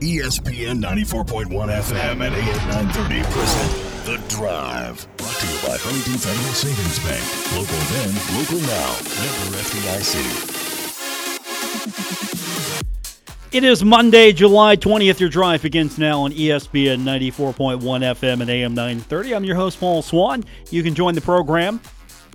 ESPN 94.1 FM and AM 930 present The Drive. Brought to you by Huntington Federal Savings Bank. Local then, local now. Member FDIC. It is Monday, July 20th. Your drive begins now on ESPN 94.1 FM and AM 930. I'm your host, Paul Swann. You can join the program.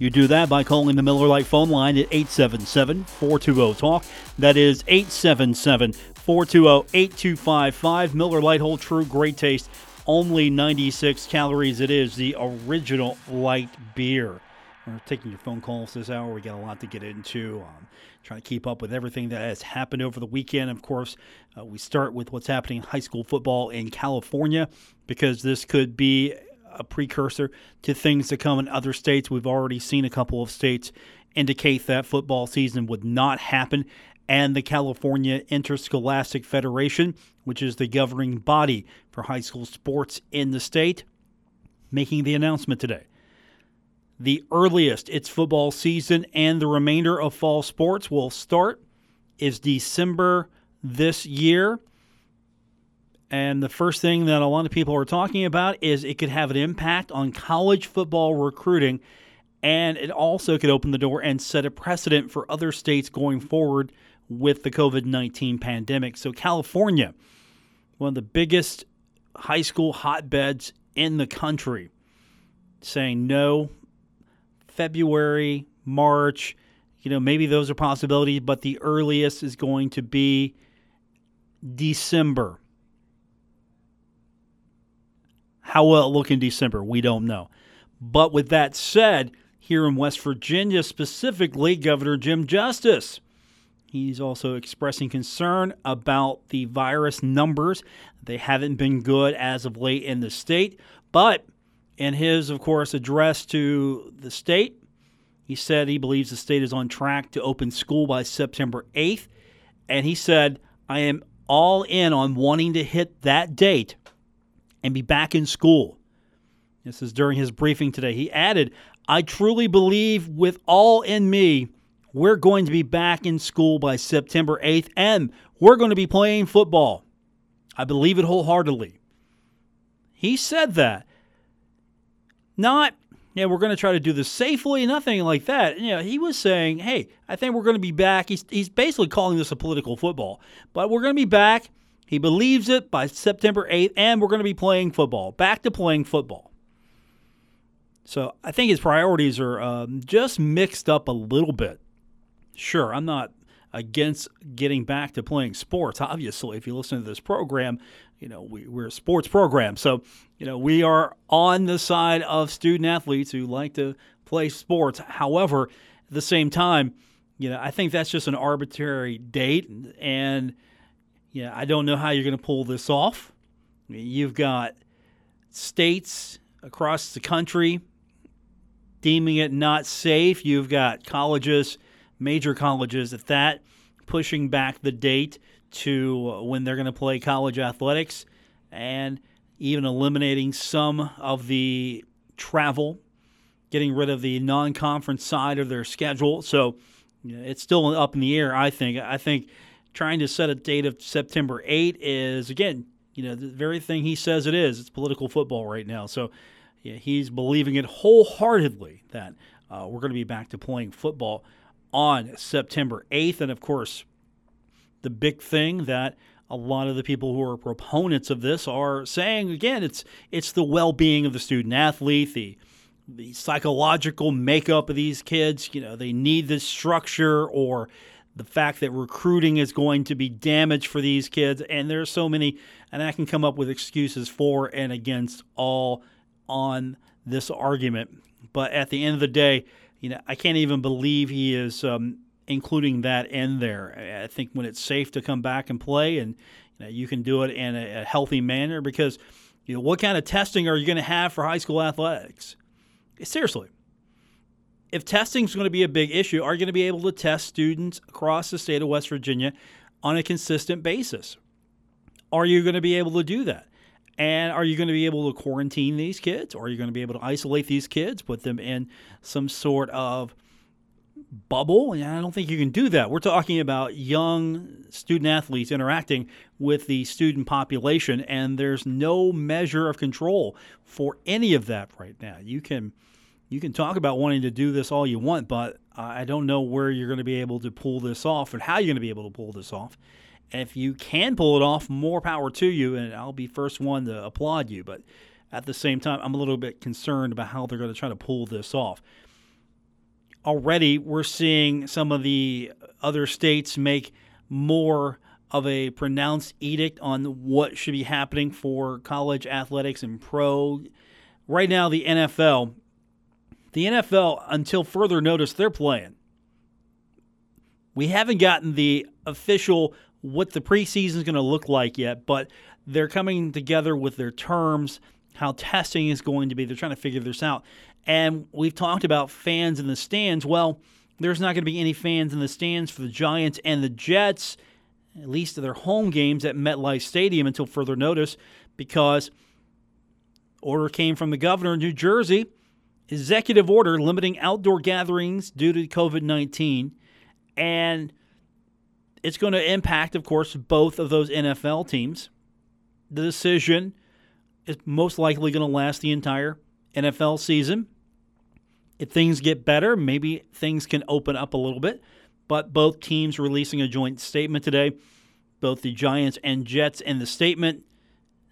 You do that by calling the Miller Lite phone line at 877 420 TALK. That is 877 420 8255. Miller Lite Hold True, great taste, only 96 calories. It is the original light beer. We're taking your phone calls this hour. We got a lot to get into. Um, trying to keep up with everything that has happened over the weekend. Of course, uh, we start with what's happening in high school football in California because this could be a precursor to things to come in other states. We've already seen a couple of states indicate that football season would not happen. And the California Interscholastic Federation, which is the governing body for high school sports in the state, making the announcement today. The earliest its football season and the remainder of fall sports will start is December this year. And the first thing that a lot of people are talking about is it could have an impact on college football recruiting. And it also could open the door and set a precedent for other states going forward with the COVID 19 pandemic. So, California, one of the biggest high school hotbeds in the country, saying no, February, March, you know, maybe those are possibilities, but the earliest is going to be December. How will it look in December? We don't know. But with that said, here in West Virginia specifically, Governor Jim Justice. He's also expressing concern about the virus numbers. They haven't been good as of late in the state. But in his, of course, address to the state, he said he believes the state is on track to open school by September 8th. And he said, I am all in on wanting to hit that date and be back in school. This is during his briefing today. He added, I truly believe with all in me, we're going to be back in school by September 8th and we're going to be playing football. I believe it wholeheartedly. He said that. Not, yeah, we're going to try to do this safely, nothing like that. You know, he was saying, hey, I think we're going to be back. He's, he's basically calling this a political football, but we're going to be back he believes it by September 8th, and we're going to be playing football. Back to playing football. So I think his priorities are um, just mixed up a little bit. Sure, I'm not against getting back to playing sports. Obviously, if you listen to this program, you know we, we're a sports program, so you know we are on the side of student athletes who like to play sports. However, at the same time, you know I think that's just an arbitrary date, and yeah, I don't know how you're going to pull this off. You've got states across the country deeming it not safe. You've got colleges, major colleges at that, pushing back the date to when they're going to play college athletics and even eliminating some of the travel, getting rid of the non conference side of their schedule. So you know, it's still up in the air, I think. I think trying to set a date of September 8 is, again, you know, the very thing he says it is. It's political football right now. So yeah, he's believing it wholeheartedly that uh, we're going to be back to playing football on September 8th. And of course, the big thing that a lot of the people who are proponents of this are saying again it's it's the well-being of the student athlete the the psychological makeup of these kids you know they need this structure or the fact that recruiting is going to be damaged for these kids. And there are so many, and I can come up with excuses for and against all on this argument. But at the end of the day, you know, I can't even believe he is um, including that in there. I think when it's safe to come back and play, and you, know, you can do it in a, a healthy manner, because you know what kind of testing are you going to have for high school athletics? Seriously, if testing is going to be a big issue, are you going to be able to test students across the state of West Virginia on a consistent basis? Are you going to be able to do that? And are you going to be able to quarantine these kids? Or are you going to be able to isolate these kids, put them in some sort of bubble. And I don't think you can do that. We're talking about young student athletes interacting with the student population, and there's no measure of control for any of that right now. You can you can talk about wanting to do this all you want, but I don't know where you're going to be able to pull this off and how you're going to be able to pull this off. If you can pull it off, more power to you, and I'll be first one to applaud you. But at the same time, I'm a little bit concerned about how they're going to try to pull this off already we're seeing some of the other states make more of a pronounced edict on what should be happening for college athletics and pro. Right now, the NFL, the NFL, until further notice, they're playing. We haven't gotten the official what the preseason is going to look like yet, but they're coming together with their terms, how testing is going to be. They're trying to figure this out. And we've talked about fans in the stands. Well, there's not going to be any fans in the stands for the Giants and the Jets, at least their home games at MetLife Stadium until further notice, because order came from the governor of New Jersey, executive order limiting outdoor gatherings due to COVID 19. And it's going to impact, of course, both of those NFL teams. The decision is most likely going to last the entire NFL season. If things get better, maybe things can open up a little bit. But both teams releasing a joint statement today. Both the Giants and Jets in the statement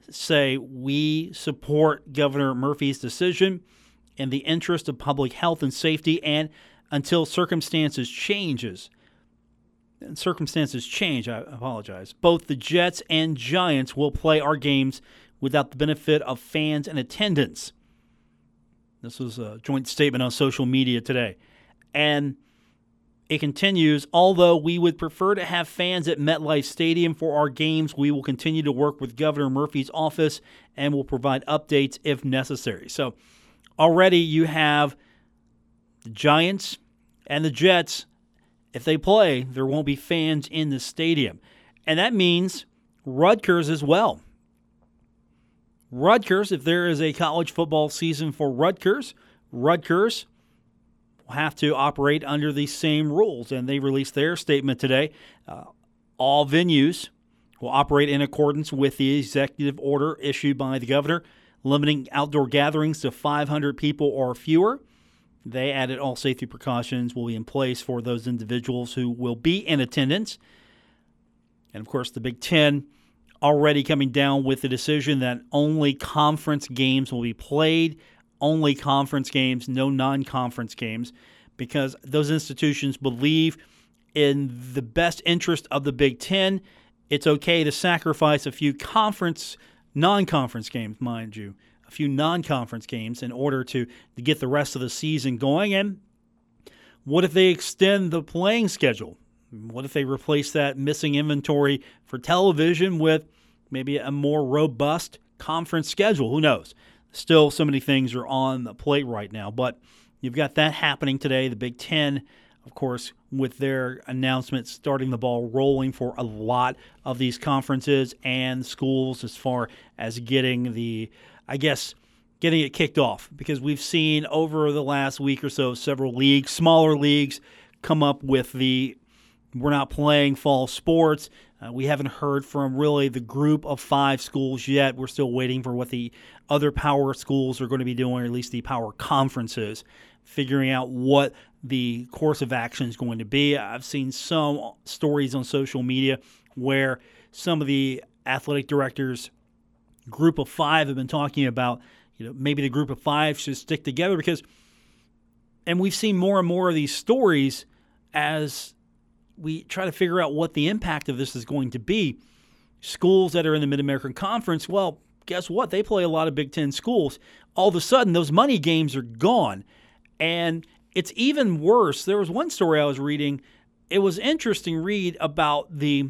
say we support Governor Murphy's decision in the interest of public health and safety and until circumstances changes. Circumstances change, I apologize. Both the Jets and Giants will play our games without the benefit of fans and attendance. This was a joint statement on social media today. And it continues, although we would prefer to have fans at MetLife Stadium for our games, we will continue to work with Governor Murphy's office and will provide updates if necessary. So already you have the Giants and the Jets. If they play, there won't be fans in the stadium. And that means Rutgers as well. Rutgers, if there is a college football season for Rutgers, Rutgers will have to operate under the same rules. And they released their statement today. Uh, all venues will operate in accordance with the executive order issued by the governor, limiting outdoor gatherings to 500 people or fewer. They added all safety precautions will be in place for those individuals who will be in attendance. And of course, the Big Ten already coming down with the decision that only conference games will be played, only conference games, no non conference games, because those institutions believe in the best interest of the Big Ten. It's okay to sacrifice a few conference, non conference games, mind you, a few non conference games in order to, to get the rest of the season going. And what if they extend the playing schedule? What if they replace that missing inventory for television with maybe a more robust conference schedule? Who knows? Still, so many things are on the plate right now, but you've got that happening today. The Big Ten, of course, with their announcements starting the ball rolling for a lot of these conferences and schools as far as getting the, I guess, getting it kicked off because we've seen over the last week or so several leagues, smaller leagues, come up with the we're not playing fall sports. Uh, we haven't heard from really the group of five schools yet. We're still waiting for what the other power schools are going to be doing, or at least the power conferences, figuring out what the course of action is going to be. I've seen some stories on social media where some of the athletic directors, group of five, have been talking about, you know, maybe the group of five should stick together because, and we've seen more and more of these stories as we try to figure out what the impact of this is going to be. Schools that are in the Mid American Conference, well, guess what? They play a lot of Big Ten schools. All of a sudden, those money games are gone. And it's even worse. There was one story I was reading. It was interesting read about the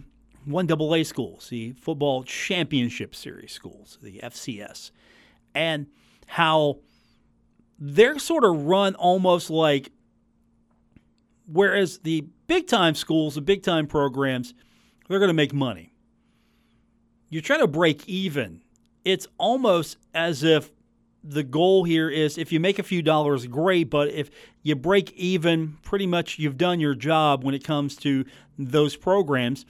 1AA schools, the Football Championship Series schools, the FCS, and how they're sort of run almost like whereas the big time schools, the big time programs, they're going to make money. You're trying to break even. It's almost as if the goal here is if you make a few dollars, great. But if you break even, pretty much you've done your job when it comes to those programs.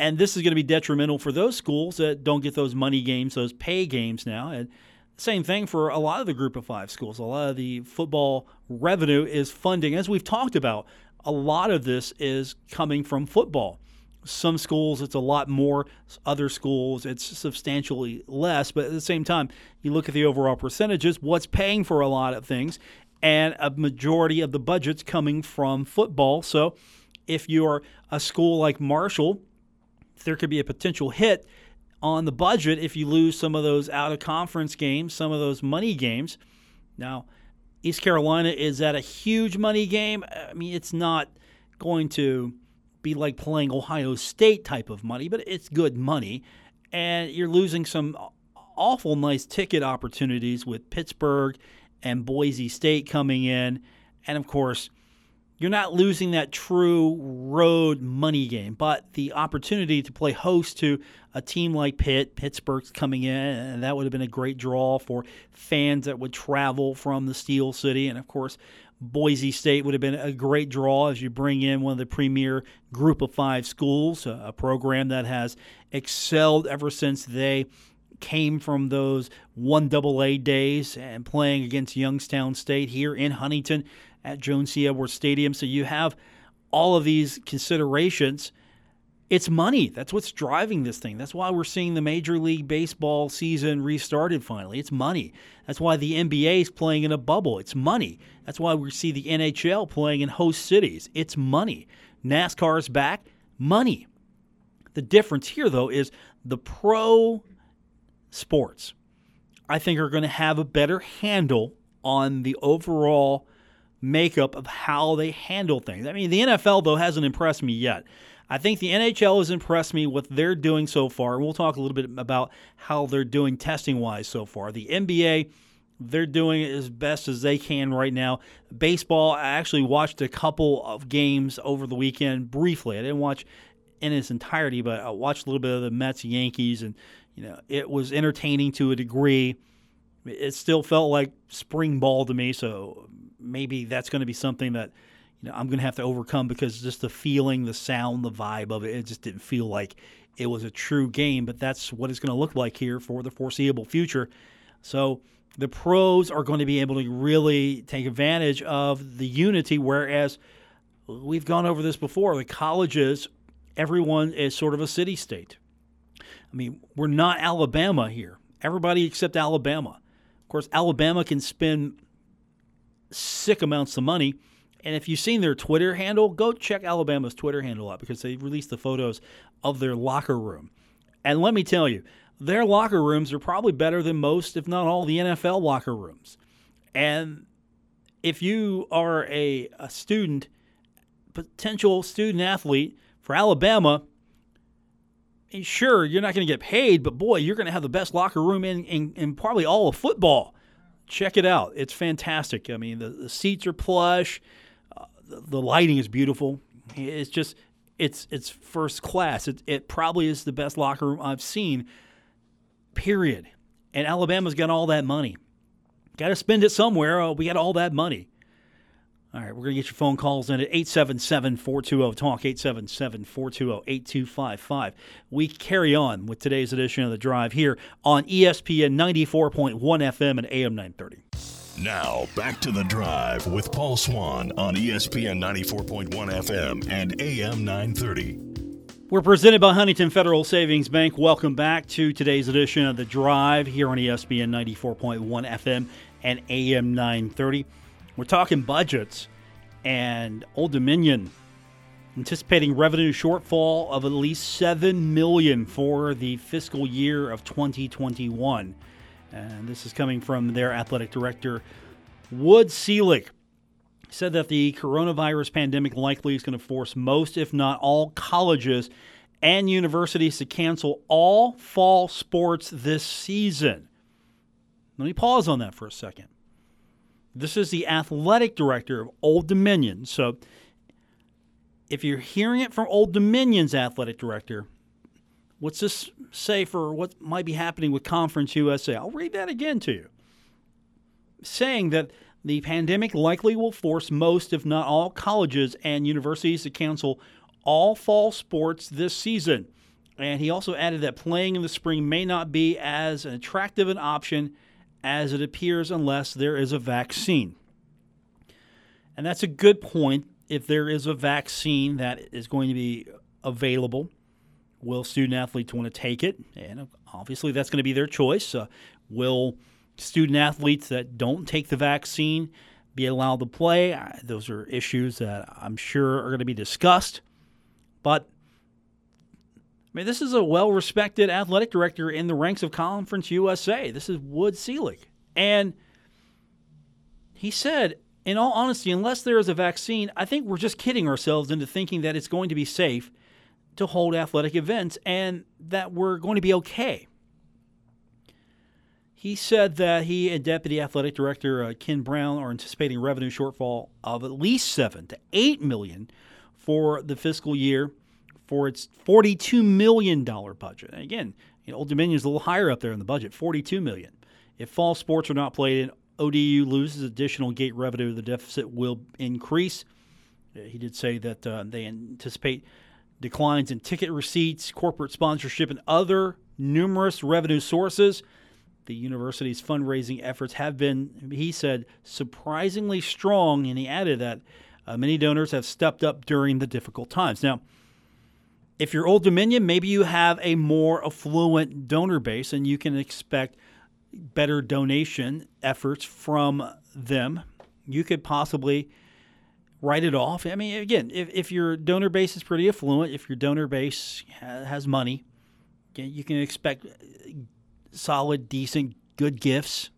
And this is going to be detrimental for those schools that don't get those money games, those pay games now. And same thing for a lot of the group of five schools. A lot of the football revenue is funding, as we've talked about, a lot of this is coming from football. Some schools it's a lot more, other schools it's substantially less, but at the same time, you look at the overall percentages, what's paying for a lot of things, and a majority of the budget's coming from football. So if you're a school like Marshall, there could be a potential hit on the budget if you lose some of those out of conference games, some of those money games. Now, East Carolina is at a huge money game. I mean, it's not going to be like playing Ohio State type of money, but it's good money. And you're losing some awful nice ticket opportunities with Pittsburgh and Boise State coming in. And of course, you're not losing that true road money game, but the opportunity to play host to a team like Pitt, Pittsburgh's coming in, and that would have been a great draw for fans that would travel from the Steel City. And of course, Boise State would have been a great draw as you bring in one of the premier group of five schools, a program that has excelled ever since they came from those one double A days and playing against Youngstown State here in Huntington at Joan C. Edwards Stadium. So you have all of these considerations it's money. That's what's driving this thing. That's why we're seeing the Major League Baseball season restarted finally. It's money. That's why the NBA is playing in a bubble. It's money. That's why we see the NHL playing in host cities. It's money. NASCAR's back. Money. The difference here, though, is the pro sports, I think, are going to have a better handle on the overall makeup of how they handle things. I mean, the NFL, though, hasn't impressed me yet. I think the NHL has impressed me what they're doing so far. We'll talk a little bit about how they're doing testing wise so far. The NBA, they're doing as best as they can right now. Baseball, I actually watched a couple of games over the weekend briefly. I didn't watch in its entirety, but I watched a little bit of the Mets Yankees, and you know it was entertaining to a degree. It still felt like spring ball to me, so maybe that's going to be something that you know, I'm going to have to overcome because just the feeling, the sound, the vibe of it, it just didn't feel like it was a true game. But that's what it's going to look like here for the foreseeable future. So the pros are going to be able to really take advantage of the unity, whereas we've gone over this before. The colleges, everyone is sort of a city state. I mean, we're not Alabama here. Everybody except Alabama. Course, Alabama can spend sick amounts of money and if you've seen their Twitter handle, go check Alabama's Twitter handle out because they released the photos of their locker room. And let me tell you, their locker rooms are probably better than most, if not all, the NFL locker rooms. And if you are a, a student, potential student athlete for Alabama, sure, you're not going to get paid, but boy, you're going to have the best locker room in, in, in probably all of football. Check it out. It's fantastic. I mean, the, the seats are plush uh, the lighting is beautiful. It's just it's it's first class. It, it probably is the best locker room I've seen. Period. And Alabama's got all that money. Got to spend it somewhere. Oh, we got all that money. All right, we're going to get your phone calls in at 877 420 TALK, 877 420 8255. We carry on with today's edition of The Drive here on ESPN 94.1 FM and AM 930. Now, back to the drive with Paul Swann on ESPN 94.1 FM and AM 930. We're presented by Huntington Federal Savings Bank. Welcome back to today's edition of The Drive here on ESPN 94.1 FM and AM 930. We're talking budgets and Old Dominion anticipating revenue shortfall of at least 7 million for the fiscal year of 2021. And this is coming from their athletic director, Wood Selig. Said that the coronavirus pandemic likely is going to force most, if not all, colleges and universities to cancel all fall sports this season. Let me pause on that for a second. This is the athletic director of Old Dominion. So if you're hearing it from Old Dominion's athletic director, What's this say for what might be happening with Conference USA? I'll read that again to you. saying that the pandemic likely will force most, if not all, colleges and universities to cancel all fall sports this season. And he also added that playing in the spring may not be as attractive an option as it appears unless there is a vaccine. And that's a good point. If there is a vaccine that is going to be available, will student athletes want to take it? And obviously, that's going to be their choice. Uh, will student athletes that don't take the vaccine be allowed to play? Those are issues that I'm sure are going to be discussed. But I mean, this is a well respected athletic director in the ranks of Conference USA. This is Wood Selig. And he said, in all honesty, unless there is a vaccine, I think we're just kidding ourselves into thinking that it's going to be safe to hold athletic events and that we're going to be okay. He said that he and Deputy Athletic Director uh, Ken Brown are anticipating revenue shortfall of at least seven to eight million for the fiscal year for its $42 million budget. And again, you know, Old Dominion is a little higher up there in the budget, 42 million. If fall sports are not played and ODU loses additional gate revenue, the deficit will increase. Uh, he did say that uh, they anticipate declines in ticket receipts, corporate sponsorship, and other numerous revenue sources. The university's fundraising efforts have been, he said, surprisingly strong, and he added that uh, many donors have stepped up during the difficult times. Now, if you're Old Dominion, maybe you have a more affluent donor base and you can expect better donation efforts from them. You could possibly write it off. I mean, again, if, if your donor base is pretty affluent, if your donor base has money, you can expect solid, decent, good gifts.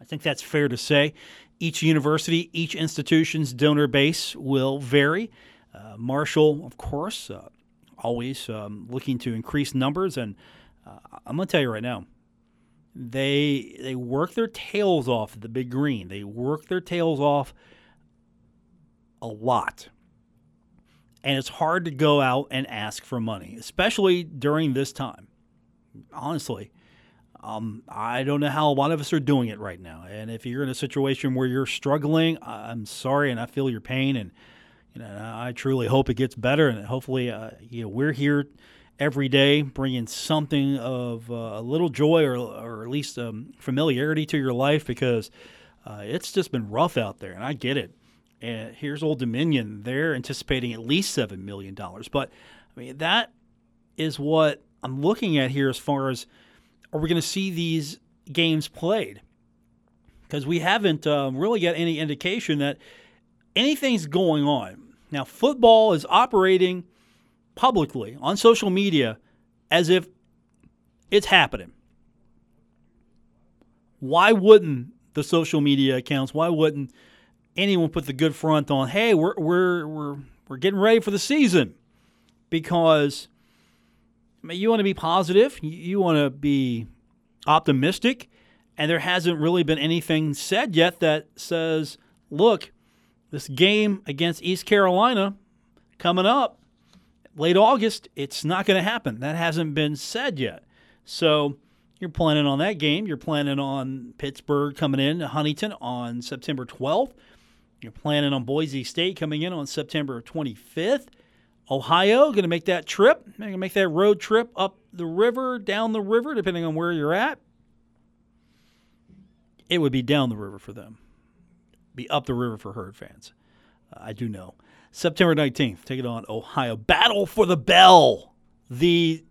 I think that's fair to say. Each university, each institution's donor base will vary. Uh, Marshall, of course, uh, always um, looking to increase numbers. And uh, I'm going to tell you right now, they they work their tails off at the Big Green. They work their tails off a lot. And it's hard to go out and ask for money, especially during this time. Honestly, um, I don't know how a lot of us are doing it right now. And if you're in a situation where you're struggling, I'm sorry and I feel your pain. And you know, I truly hope it gets better, and hopefully, uh, you know, we're here every day bringing something of uh, a little joy or, or at least um, familiarity to your life because uh, it's just been rough out there, and I get it. And here's Old Dominion; they're anticipating at least seven million dollars, but I mean that is what I'm looking at here as far as are we going to see these games played? Because we haven't um, really got any indication that anything's going on. Now, football is operating publicly on social media as if it's happening. Why wouldn't the social media accounts, why wouldn't anyone put the good front on, hey, we're, we're, we're, we're getting ready for the season? Because I mean, you want to be positive, you want to be optimistic, and there hasn't really been anything said yet that says, look, this game against East Carolina coming up late August, it's not going to happen. That hasn't been said yet. So you're planning on that game. You're planning on Pittsburgh coming in to Huntington on September 12th. You're planning on Boise State coming in on September 25th. Ohio going to make that trip. Going to make that road trip up the river, down the river, depending on where you're at. It would be down the river for them be up the river for Herd fans. Uh, I do know. September 19th, take it on Ohio. Battle for the Bell, the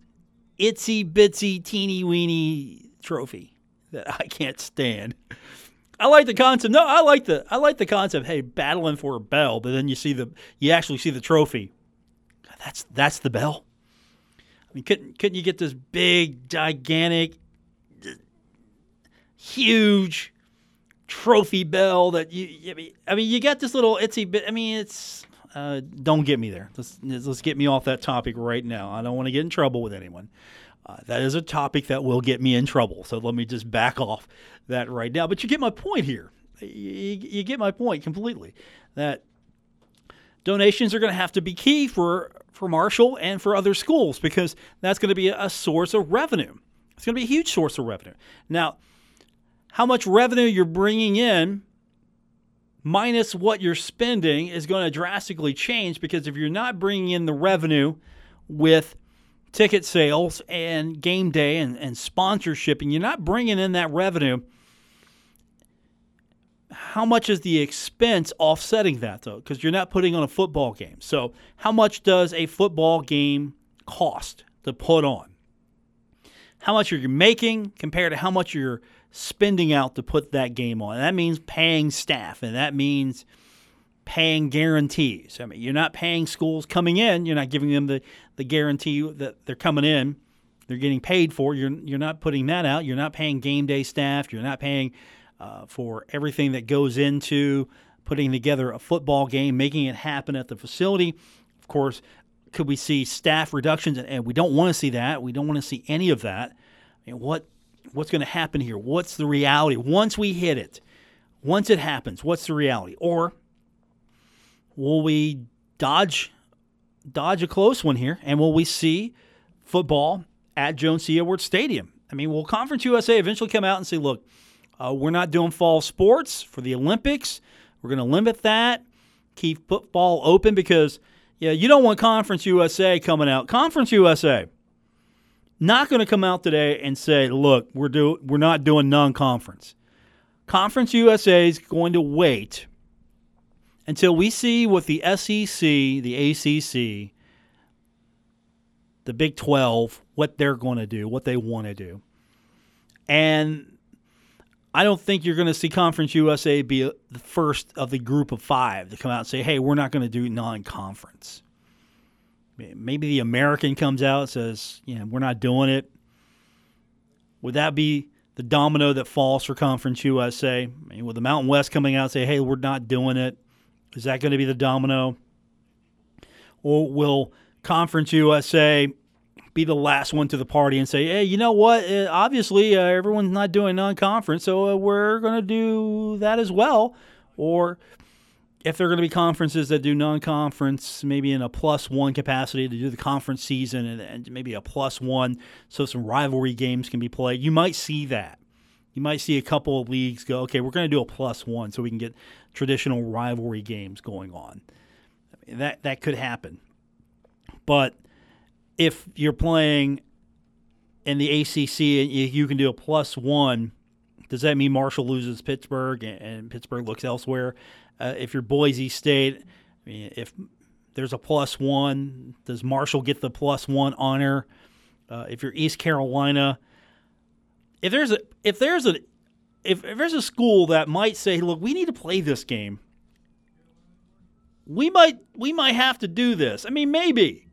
itsy bitsy teeny weeny trophy that I can't stand. I like the concept. No, I like the I like the concept. Hey, battling for a bell, but then you see the you actually see the trophy. That's that's the bell. I mean, couldn't couldn't you get this big, gigantic, huge trophy bell that you. I mean, you got this little itsy bit. I mean, it's. Uh, don't get me there. Let's let's get me off that topic right now. I don't want to get in trouble with anyone. Uh, that is a topic that will get me in trouble. So let me just back off that right now. But you get my point here. You, you get my point completely. That donations are going to have to be key for for Marshall and for other schools because that's going to be a source of revenue. It's going to be a huge source of revenue. Now, how much revenue you're bringing in minus what you're spending is going to drastically change because if you're not bringing in the revenue with ticket sales and game day and, and sponsorship and you're not bringing in that revenue how much is the expense offsetting that though? Because you're not putting on a football game. So how much does a football game cost to put on? How much are you making compared to how much you're spending out to put that game on. And that means paying staff, and that means paying guarantees. I mean, you're not paying schools coming in. You're not giving them the, the guarantee that they're coming in. They're getting paid for. You're you're not putting that out. You're not paying game day staff. You're not paying uh, for everything that goes into putting together a football game, making it happen at the facility. Of course, could we see staff reductions? And we don't want to see that. We don't want to see any of that. I mean, what what's going to happen here? What's the reality? Once we hit it, once it happens, what's the reality? Or will we dodge dodge a close one here and will we see football at Joan C. Edwards Stadium? I mean, will Conference USA eventually come out and say, look, uh, we're not doing fall sports for the Olympics. We're going to limit that, keep football open because, yeah, you don't want Conference USA coming out. Conference USA, not going to come out today and say, "Look, we're do we're not doing non-conference." Conference USA is going to wait until we see what the SEC, the ACC, the Big 12, what they're going to do, what they want to do. And I don't think you're going to see Conference USA be the first of the group of five to come out and say, hey, we're not going to do non conference maybe the American comes out and says, "Yeah, we're not doing it." Would that be the domino that falls for Conference USA? I mean, with the Mountain West coming out and say, "Hey, we're not doing it," is that going to be the domino? Or will Conference USA be the last one to the party and say, "Hey, you know what? Uh, obviously, uh, everyone's not doing non-conference, so uh, we're going to do that as well." Or if there are going to be conferences that do non-conference, maybe in a plus one capacity to do the conference season, and, and, maybe a plus one, so some rivalry games can be played. You might see that. You might see a couple of leagues go, okay, we're going to do a plus one, so we can get traditional rivalry games going on. I mean, that that could happen, but if you're playing in the ACC and you can do a plus one, does that mean Marshall loses Pittsburgh and Pittsburgh looks elsewhere? Uh, if you're Boise State, I mean, if there's a plus one, does Marshall get the plus one honor? Uh, if you're East Carolina, if there's a if there's a if, if there's a school that might say, look, we need to play this game, we might we might have to do this. I mean, maybe.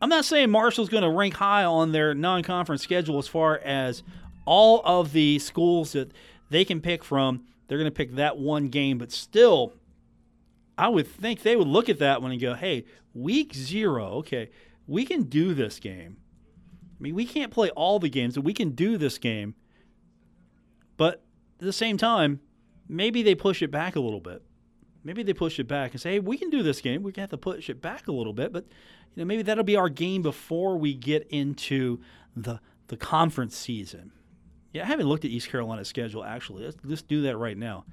I'm not saying Marshall's going to rank high on their non-conference schedule as far as all of the schools that they can pick from they're going to pick that one game, but still, I would think they would look at that one and go, hey, week zero, okay, we can do this game. I mean, we can't play all the games, but we can do this game. But at the same time, maybe they push it back a little bit. Maybe they push it back and say, hey, we can do this game. We have to push it back a little bit, but you know, maybe that'll be our game before we get into the the conference season. Yeah, I haven't looked at East Carolina's schedule actually. Let's, let's do that right now.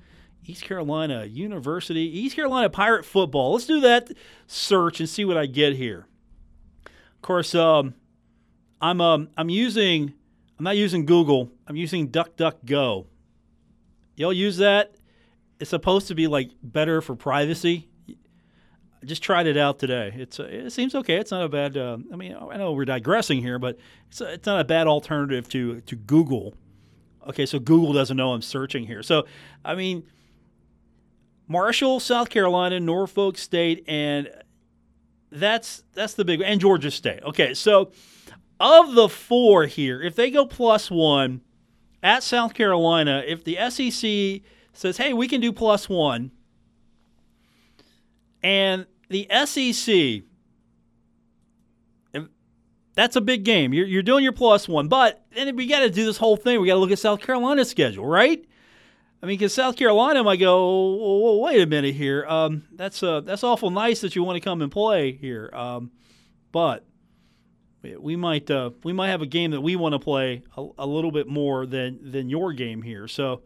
East Carolina University, East Carolina Pirate football. Let's do that search and see what I get here. Of course, um, I'm um, I'm using I'm not using Google. I'm using DuckDuckGo. Y'all use that? It's supposed to be like better for privacy. I just tried it out today. It's uh, it seems okay. It's not a bad. Uh, I mean, I know we're digressing here, but it's it's not a bad alternative to to Google Okay, so Google doesn't know I'm searching here. So, I mean, Marshall, South Carolina, Norfolk State, and that's that's the big and Georgia State. Okay, so of the four here, if they go plus one at South Carolina, if the SEC says, "Hey, we can do plus one," and the SEC that's a big game. You're, you're doing your plus one, but then we got to do this whole thing. We got to look at South Carolina's schedule, right? I mean, because South Carolina might go, oh, wait a minute here. Um, that's uh, that's awful nice that you want to come and play here, um, but we, might uh, we might have a game that we want to play a, a little bit more than than your game here. So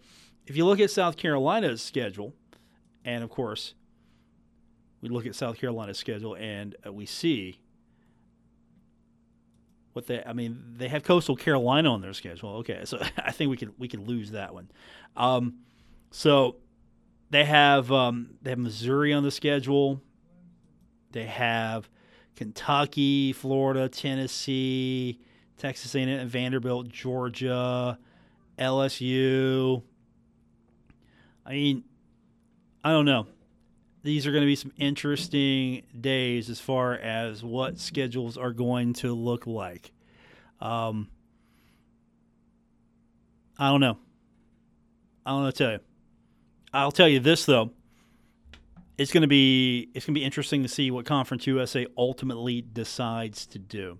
if you look at South Carolina's schedule, and of course we look at South Carolina's schedule and uh, we see what they I mean they have Coastal Carolina on their schedule. Okay, so I think we can we can lose that one. Um, so they have um, they have Missouri on the schedule. They have Kentucky, Florida, Tennessee, Texas A&M, Vanderbilt, Georgia, LSU. I mean, I don't know. These are going to be some interesting days as far as what schedules are going to look like. Um, I don't know. I don't know to tell you. I'll tell you this though it's going to be it's going to be interesting to see what Conference USA ultimately decides to do.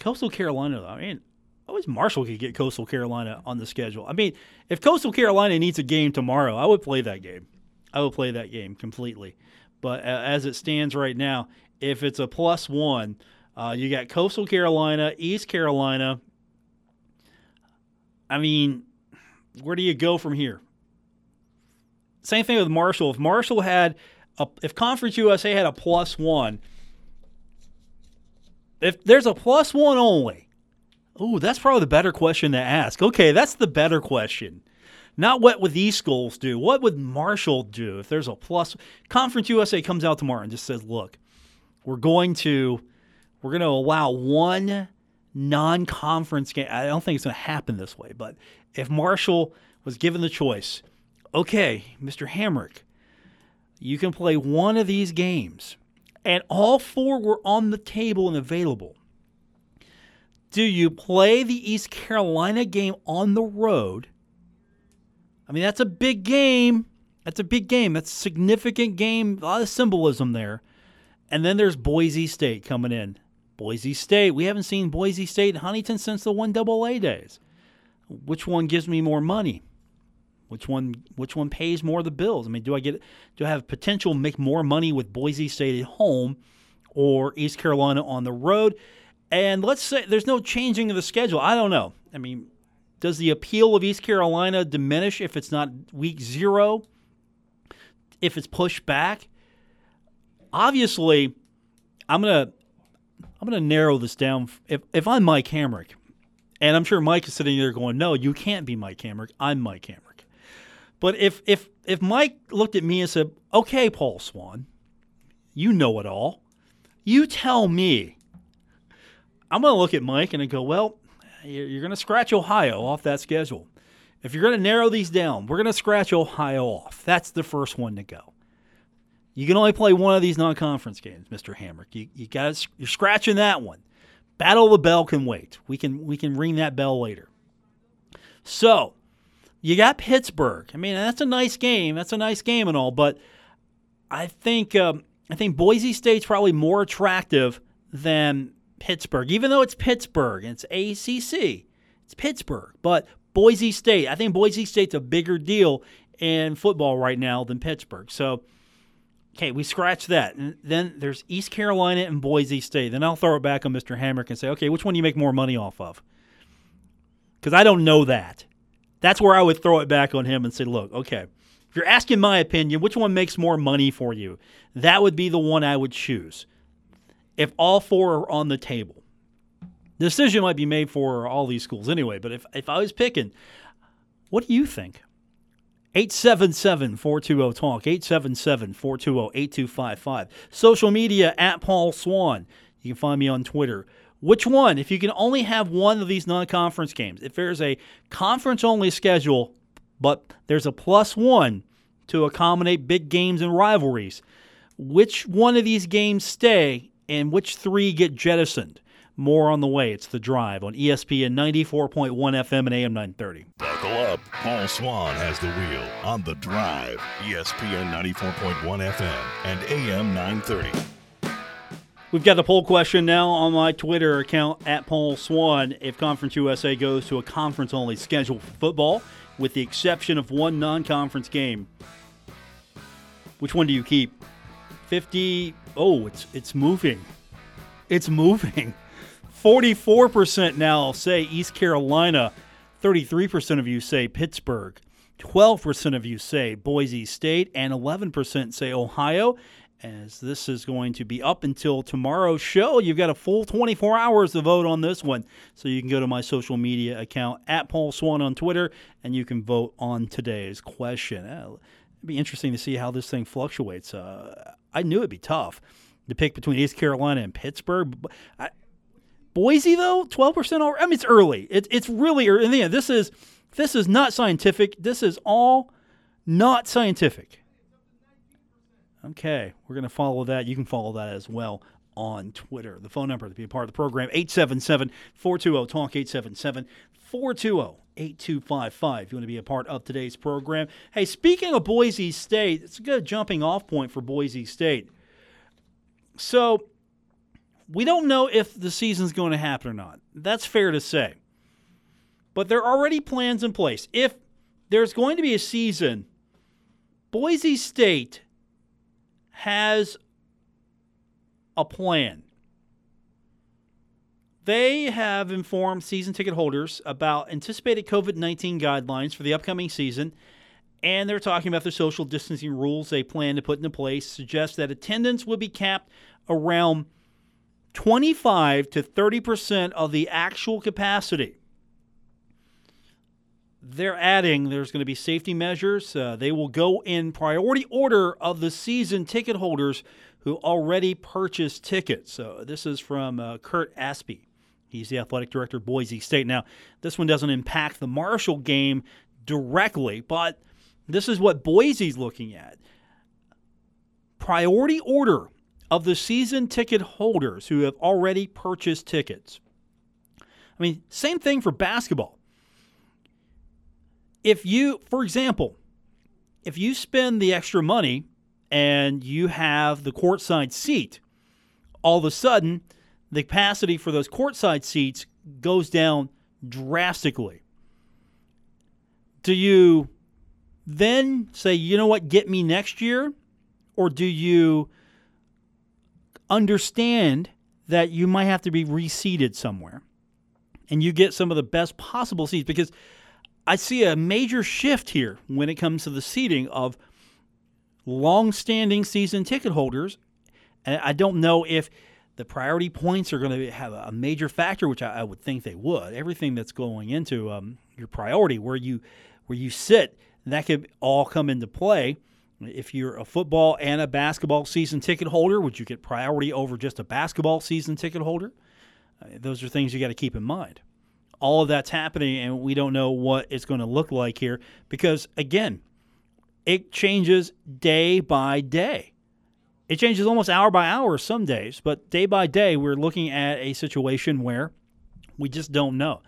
Coastal Carolina, though, I mean, always Marshall could get Coastal Carolina on the schedule. I mean, if Coastal Carolina needs a game tomorrow, I would play that game. I will play that game completely. But as it stands right now, if it's a plus one, uh, you got Coastal Carolina, East Carolina. I mean, where do you go from here? Same thing with Marshall. If Marshall had, a, if Conference USA had a plus one, if there's a plus one only, oh, that's probably the better question to ask. Okay, that's the better question. Not what would these schools do. What would Marshall do if there's a plus? Conference USA comes out tomorrow and just says, "Look, we're going to, we're going to allow one non-conference game. I don't think it's going to happen this way, but if Marshall was given the choice, okay, Mr. Hamrick, you can play one of these games, and all four were on the table and available. Do you play the East Carolina game on the road? I mean, that's a big game. That's a big game. That's a significant game. A lot of symbolism there. And then there's Boise State coming in. Boise State. We haven't seen Boise State and Huntington since the 1AA days. Which one gives me more money? Which one which one pays more of the bills? I mean, do I get do I have potential make more money with Boise State at home or East Carolina on the road? And let's say there's no changing of the schedule. I don't know. I mean, does the appeal of East Carolina diminish if it's not week 0? If it's pushed back? Obviously, I'm to I'm to narrow this down. If, if I'm Mike Hamrick, and I'm sure Mike is sitting there going, "No, you can't be Mike Hamrick. I'm Mike Hamrick." But if if if Mike looked at me and said, "Okay, Paul Swann, you know it all. You tell me." I'm going to look at Mike and I go, "Well, you're going to scratch Ohio off that schedule. If you're going to narrow these down, we're going to scratch Ohio off. That's the first one to go. You can only play one of these non-conference games, Mr. Hamrick. You, you got you're scratching that one. Battle of the Bell can wait. We can we can ring that bell later. So, you got Pittsburgh. I mean, that's a nice game. That's a nice game and all, but I think um, I think Boise State's probably more attractive than Pittsburgh, even though it's Pittsburgh and it's ACC. It's Pittsburgh, but Boise State. I think Boise State's a bigger deal in football right now than Pittsburgh. So, okay, we scratch that. And then there's East Carolina and Boise State. Then I'll throw it back on Mr. Hamrick and say, okay, which one do you make more money off of? Because I don't know that. That's where I would throw it back on him and say, look, okay, if you're asking my opinion, which one makes more money for you? That would be the one I would choose. If all four are on the table, the decision might be made for all these schools anyway, but if, if I was picking, what do you think? 877 420 Talk, 877 420 8255. Social media at Paul Swann. You can find me on Twitter. Which one? If you can only have one of these non conference games, if there's a conference only schedule, but there's a plus one to accommodate big games and rivalries, which one of these games stay and which three get jettisoned? More on the way. It's The Drive on ESPN 94.1 FM and AM 930. Buckle up. Paul Swann has the wheel on The Drive, ESPN 94.1 FM and AM 930. We've got the poll question now on my Twitter account at Paul Swann. If Conference USA goes to a conference only schedule for football, with the exception of one non conference game, which one do you keep? 50. Oh, it's, it's moving. It's moving. 44% now say East Carolina. 33% of you say Pittsburgh. 12% of you say Boise State. And 11% say Ohio as this is going to be up until tomorrow's show. You've got a full 24 hours to vote on this one. So you can go to my social media account at Paul Swann on Twitter and you can vote on today's question. Uh, it'd be interesting to see how this thing fluctuates. Uh, I knew it'd be tough to pick between East Carolina and Pittsburgh. I, Boise though, 12% over. I mean, it's early. It's it's really early. This is this is not scientific. This is all not scientific. Okay, we're going to follow that. You can follow that as well on Twitter. The phone number to be a part of the program 877 420 TALK 877 420 8255. If You want to be a part of today's program. Hey, speaking of Boise State, it's a good jumping off point for Boise State. So, we don't know if the season's going to happen or not. That's fair to say. But there are already plans in place. If there's going to be a season, Boise State has a plan. They have informed season ticket holders about anticipated COVID 19 guidelines for the upcoming season, and they're talking about the social distancing rules they plan to put into place, suggest that attendance would be capped around 25 to 30% of the actual capacity. They're adding there's going to be safety measures. Uh, they will go in priority order of the season ticket holders who already purchased tickets. So this is from uh, Curt Apsey. He's the athletic director of Boise State. Now, this one doesn't impact the Marshall game directly, but this is what Boise's looking at. Priority order of the season ticket holders who have already purchased tickets. I mean, same thing for basketball. If you, for example, if you spend the extra money and you have the courtside seat, all of a sudden the capacity for those courtside seats goes down drastically. Do you then say, you know what, get me next year? Or do you understand that you might have to be reseated somewhere and you get some of the best possible seats because I see a major shift here when it comes to the seating of long-standing season ticket holders. And I don't know if the priority points are going to have a major factor, which I, I would think they would. Everything that's going into um, your priority, where you where you sit, that could all come into play. If you're a football and a basketball season ticket holder, would you get priority over just a basketball season ticket holder? Uh, those are things you got to keep in mind. All of that's happening, and we don't know what it's going to look like here because, again, it changes day by day. It changes almost hour by hour some days, but day by day, we're looking at a situation where we just don't know.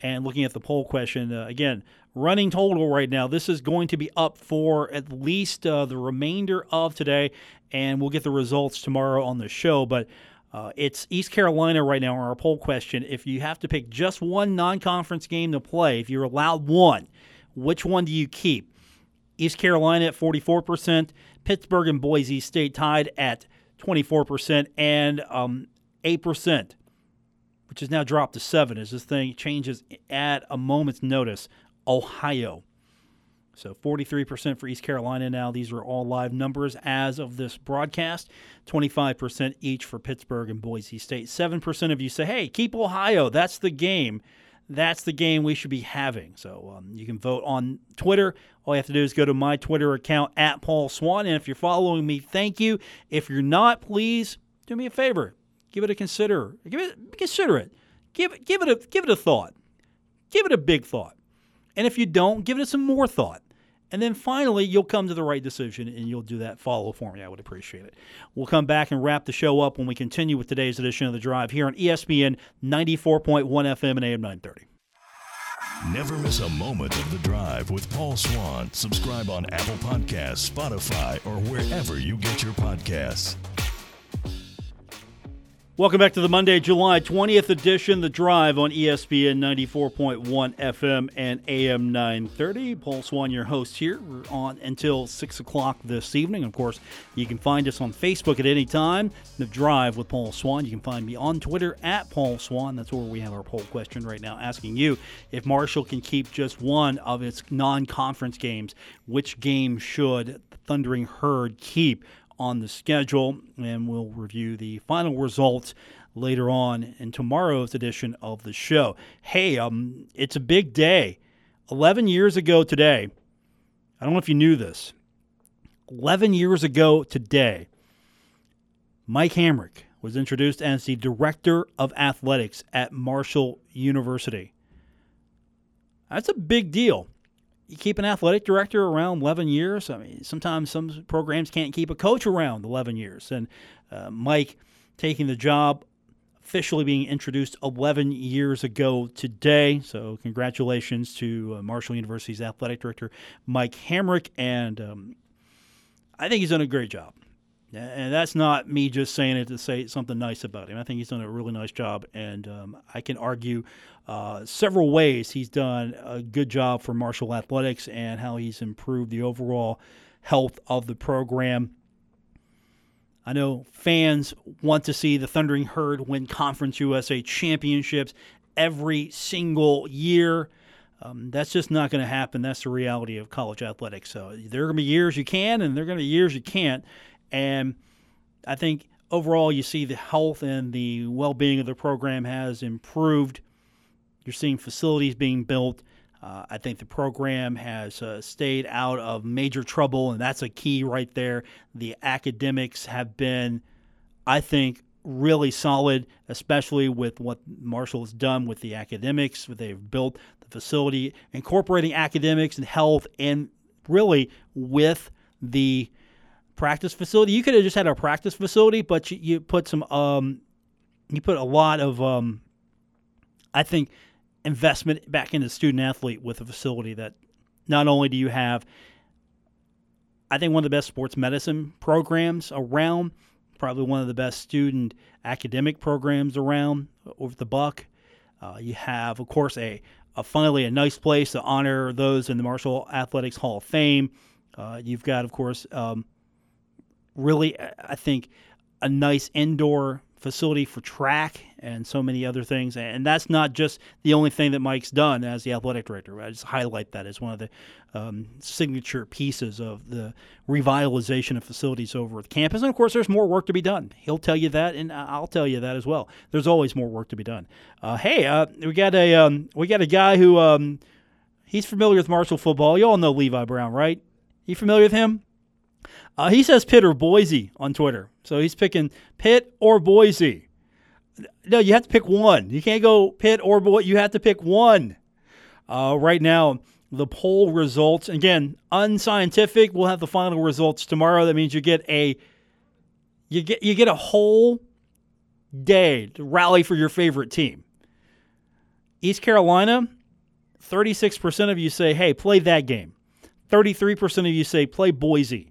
And looking at the poll question, uh, again, running total right now. This is going to be up for at least uh, the remainder of today, and we'll get the results tomorrow on the show. But uh, it's East Carolina right now on our poll question. If you have to pick just one non conference game to play, if you're allowed one, which one do you keep? East Carolina at 44%, Pittsburgh and Boise State tied at 24%, and um, 8%, which has now dropped to 7 as this thing changes at a moment's notice Ohio. So 43% for East Carolina now. These are all live numbers as of this broadcast. 25% each for Pittsburgh and Boise State. 7% of you say, hey, keep Ohio. That's the game. That's the game we should be having. So um, you can vote on Twitter. All you have to do is go to my Twitter account at Paul Swann. And if you're following me, thank you. If you're not, please do me a favor. Give it a consider. Give it consider it. Give give it a give it a thought. Give it a big thought. And if you don't, give it some more thought. And then finally, you'll come to the right decision and you'll do that follow for me. I would appreciate it. We'll come back and wrap the show up when we continue with today's edition of The Drive here on ESPN 94.1 FM and AM 930. Never miss a moment of The Drive with Paul Swann. Subscribe on Apple Podcasts, Spotify, or wherever you get your podcasts. Welcome back to the Monday, July 20th edition, The Drive on ESPN 94.1 FM and AM 930. Paul Swann, your host here. We're on until 6 o'clock this evening. Of course, you can find us on Facebook at any time. The Drive with Paul Swann. You can find me on Twitter at Paul Swann. That's where we have our poll question right now asking you if Marshall can keep just one of its non conference games, which game should Thundering Herd keep? On the schedule, and we'll review the final results later on in tomorrow's edition of the show. Hey, um, it's a big day. 11 years ago today, I don't know if you knew this. 11 years ago today, Mike Hamrick was introduced as the director of athletics at Marshall University. That's a big deal you keep an athletic director around 11 years. I mean, sometimes some programs can't keep a coach around 11 years. And uh, Mike taking the job, officially being introduced 11 years ago today. So, congratulations to uh, Marshall University's athletic director, Mike Hamrick. And um, I think he's done a great job. And that's not me just saying it to say something nice about him. I think he's done a really nice job, and um, I can argue uh, several ways he's done a good job for Marshall Athletics and how he's improved the overall health of the program. I know fans want to see the Thundering Herd win Conference USA championships every single year. Um, that's just not going to happen. That's the reality of college athletics. So there are going to be years you can, and there are going to be years you can't. And I think overall, you see the health and the well being of the program has improved. You're seeing facilities being built. Uh, I think the program has uh, stayed out of major trouble, and that's a key right there. The academics have been, I think, really solid, especially with what Marshall has done with the academics. They've built the facility, incorporating academics and health, and really with the practice facility. You could have just had a practice facility, but you, you put some, um, you put a lot of, um, I think, investment back into student athlete with a facility that not only do you have, I think one of the best sports medicine programs around, probably one of the best student academic programs around over the buck. Uh, you have, of course, a, a finally a nice place to honor those in the Marshall Athletics Hall of Fame. Uh, you've got, of course, um, really, I think, a nice indoor facility for track and so many other things. And that's not just the only thing that Mike's done as the athletic director. I just highlight that as one of the um, signature pieces of the revitalization of facilities over at the campus. And of course, there's more work to be done. He'll tell you that, and I'll tell you that as well. There's always more work to be done. Uh, hey, uh, we got a um, we got a guy who um, he's familiar with Marshall football. You all know Levi Brown, right? You familiar with him? Uh, he says Pitt or Boise on Twitter. So he's picking Pitt or Boise. No, you have to pick one. You can't go Pitt or Boise. You have to pick one. Uh, right now, the poll results again unscientific. We'll have the final results tomorrow. That means you get a you get you get a whole day to rally for your favorite team. East Carolina, 36% of you say, "Hey, play that game." 33% of you say, "Play Boise."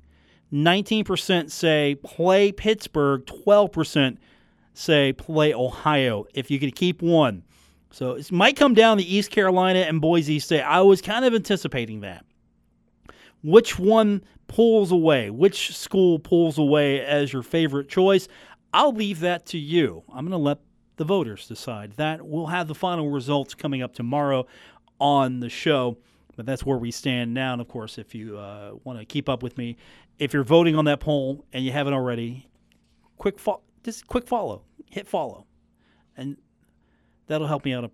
19% say play Pittsburgh, 12% say play Ohio. If you could keep one. So it might come down to East Carolina and Boise State. I was kind of anticipating that. Which one pulls away? Which school pulls away as your favorite choice? I'll leave that to you. I'm going to let the voters decide that. We'll have the final results coming up tomorrow on the show. But that's where we stand now. And of course, if you uh, want to keep up with me if you're voting on that poll and you haven't already, quick fo- just quick follow, hit follow, and that'll help me out.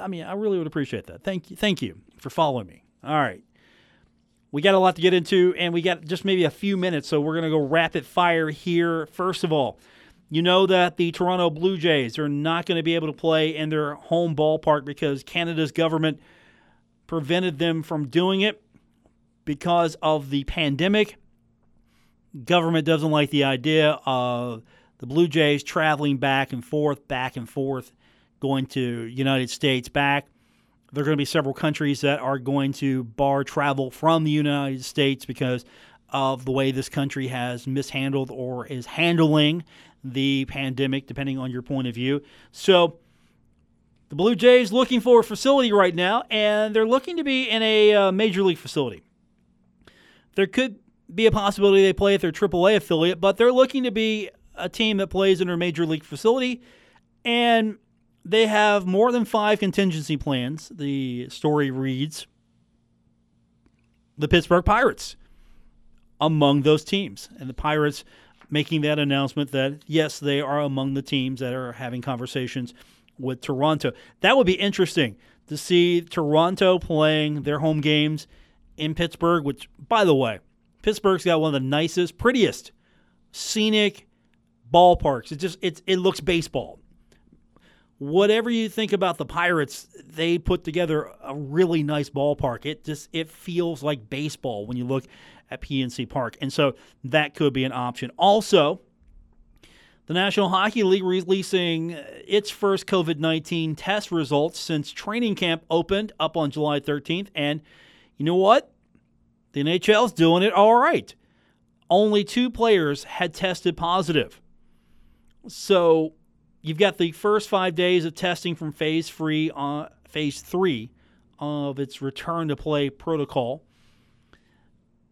I mean, I really would appreciate that. Thank you, thank you for following me. All right, we got a lot to get into, and we got just maybe a few minutes, so we're gonna go rapid fire here. First of all. You know that the Toronto Blue Jays are not going to be able to play in their home ballpark because Canada's government prevented them from doing it because of the pandemic government doesn't like the idea of the Blue Jays traveling back and forth, back and forth, going to United States back. There are going to be several countries that are going to bar travel from the United States because of the way this country has mishandled or is handling the pandemic, depending on your point of view. So the Blue Jays looking for a facility right now, and they're looking to be in a uh, major league facility. There could be a possibility they play at their AAA affiliate, but they're looking to be a team that plays in a major league facility, and they have more than five contingency plans. The story reads the Pittsburgh Pirates among those teams, and the Pirates making that announcement that yes, they are among the teams that are having conversations with Toronto. That would be interesting to see Toronto playing their home games in Pittsburgh, which, by the way, Pittsburgh's got one of the nicest, prettiest, scenic ballparks. It just it it looks baseball. Whatever you think about the Pirates, they put together a really nice ballpark. It just it feels like baseball when you look at PNC Park. And so that could be an option. Also, the National Hockey League releasing its first COVID 19 test results since training camp opened up on July 13th. And you know what? The NHL's doing it all right. Only two players had tested positive. So you've got the first five days of testing from phase three, uh, phase three of its return to play protocol.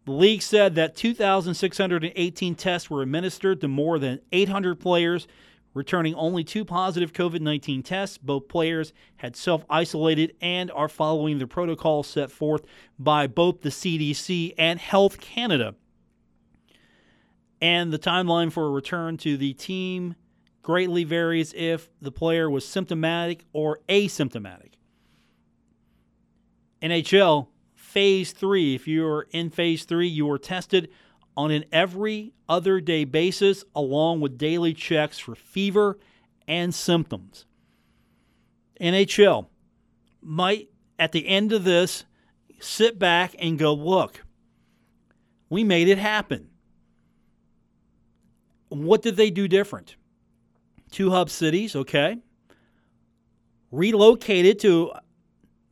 The league said that 2,618 tests were administered to more than 800 players, returning only two positive COVID 19 tests. Both players had self isolated and are following the protocol set forth by both the CDC and Health Canada. And the timeline for a return to the team greatly varies if the player was symptomatic or asymptomatic. NHL phase three. If you're in phase three, you are tested on an every other day basis, along with daily checks for fever and symptoms. NHL might, at the end of this, sit back and go, look, we made it happen. What did they do different? Two hub cities, okay. Relocated to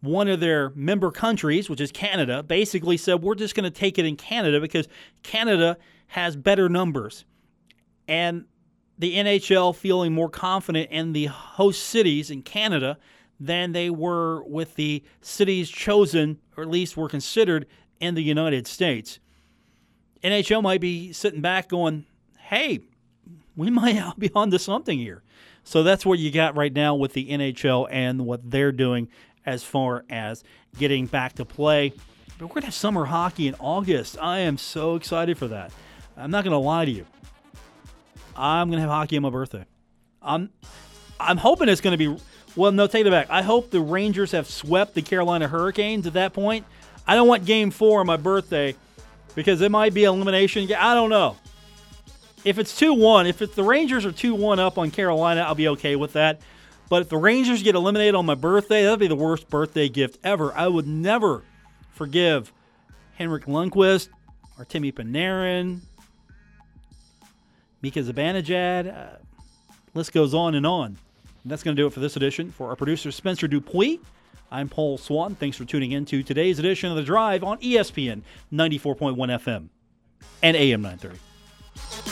one of their member countries, which is Canada, basically said, We're just going to take it in Canada because Canada has better numbers. And the NHL feeling more confident in the host cities in Canada than they were with the cities chosen, or at least were considered, in the United States. NHL might be sitting back going, Hey, we might be onto something here. So that's what you got right now with the NHL and what they're doing as far as getting back to play. But we're going to have summer hockey in August. I am so excited for that. I'm not going to lie to you. I'm going to have hockey on my birthday. I'm I'm hoping it's going to be well, no, take it back. I hope the Rangers have swept the Carolina Hurricanes at that point. I don't want game 4 on my birthday because it might be elimination. I don't know. If it's 2-1, if it's the Rangers are 2-1 up on Carolina, I'll be okay with that. But if the Rangers get eliminated on my birthday, that'd be the worst birthday gift ever. I would never forgive Henrik Lundqvist or Timmy Panarin, Mika Zibanejad. Uh, list goes on and on. And that's going to do it for this edition. For our producer, Spencer Dupuis, I'm Paul Swann. Thanks for tuning in to today's edition of The Drive on ESPN 94.1 FM and AM 930.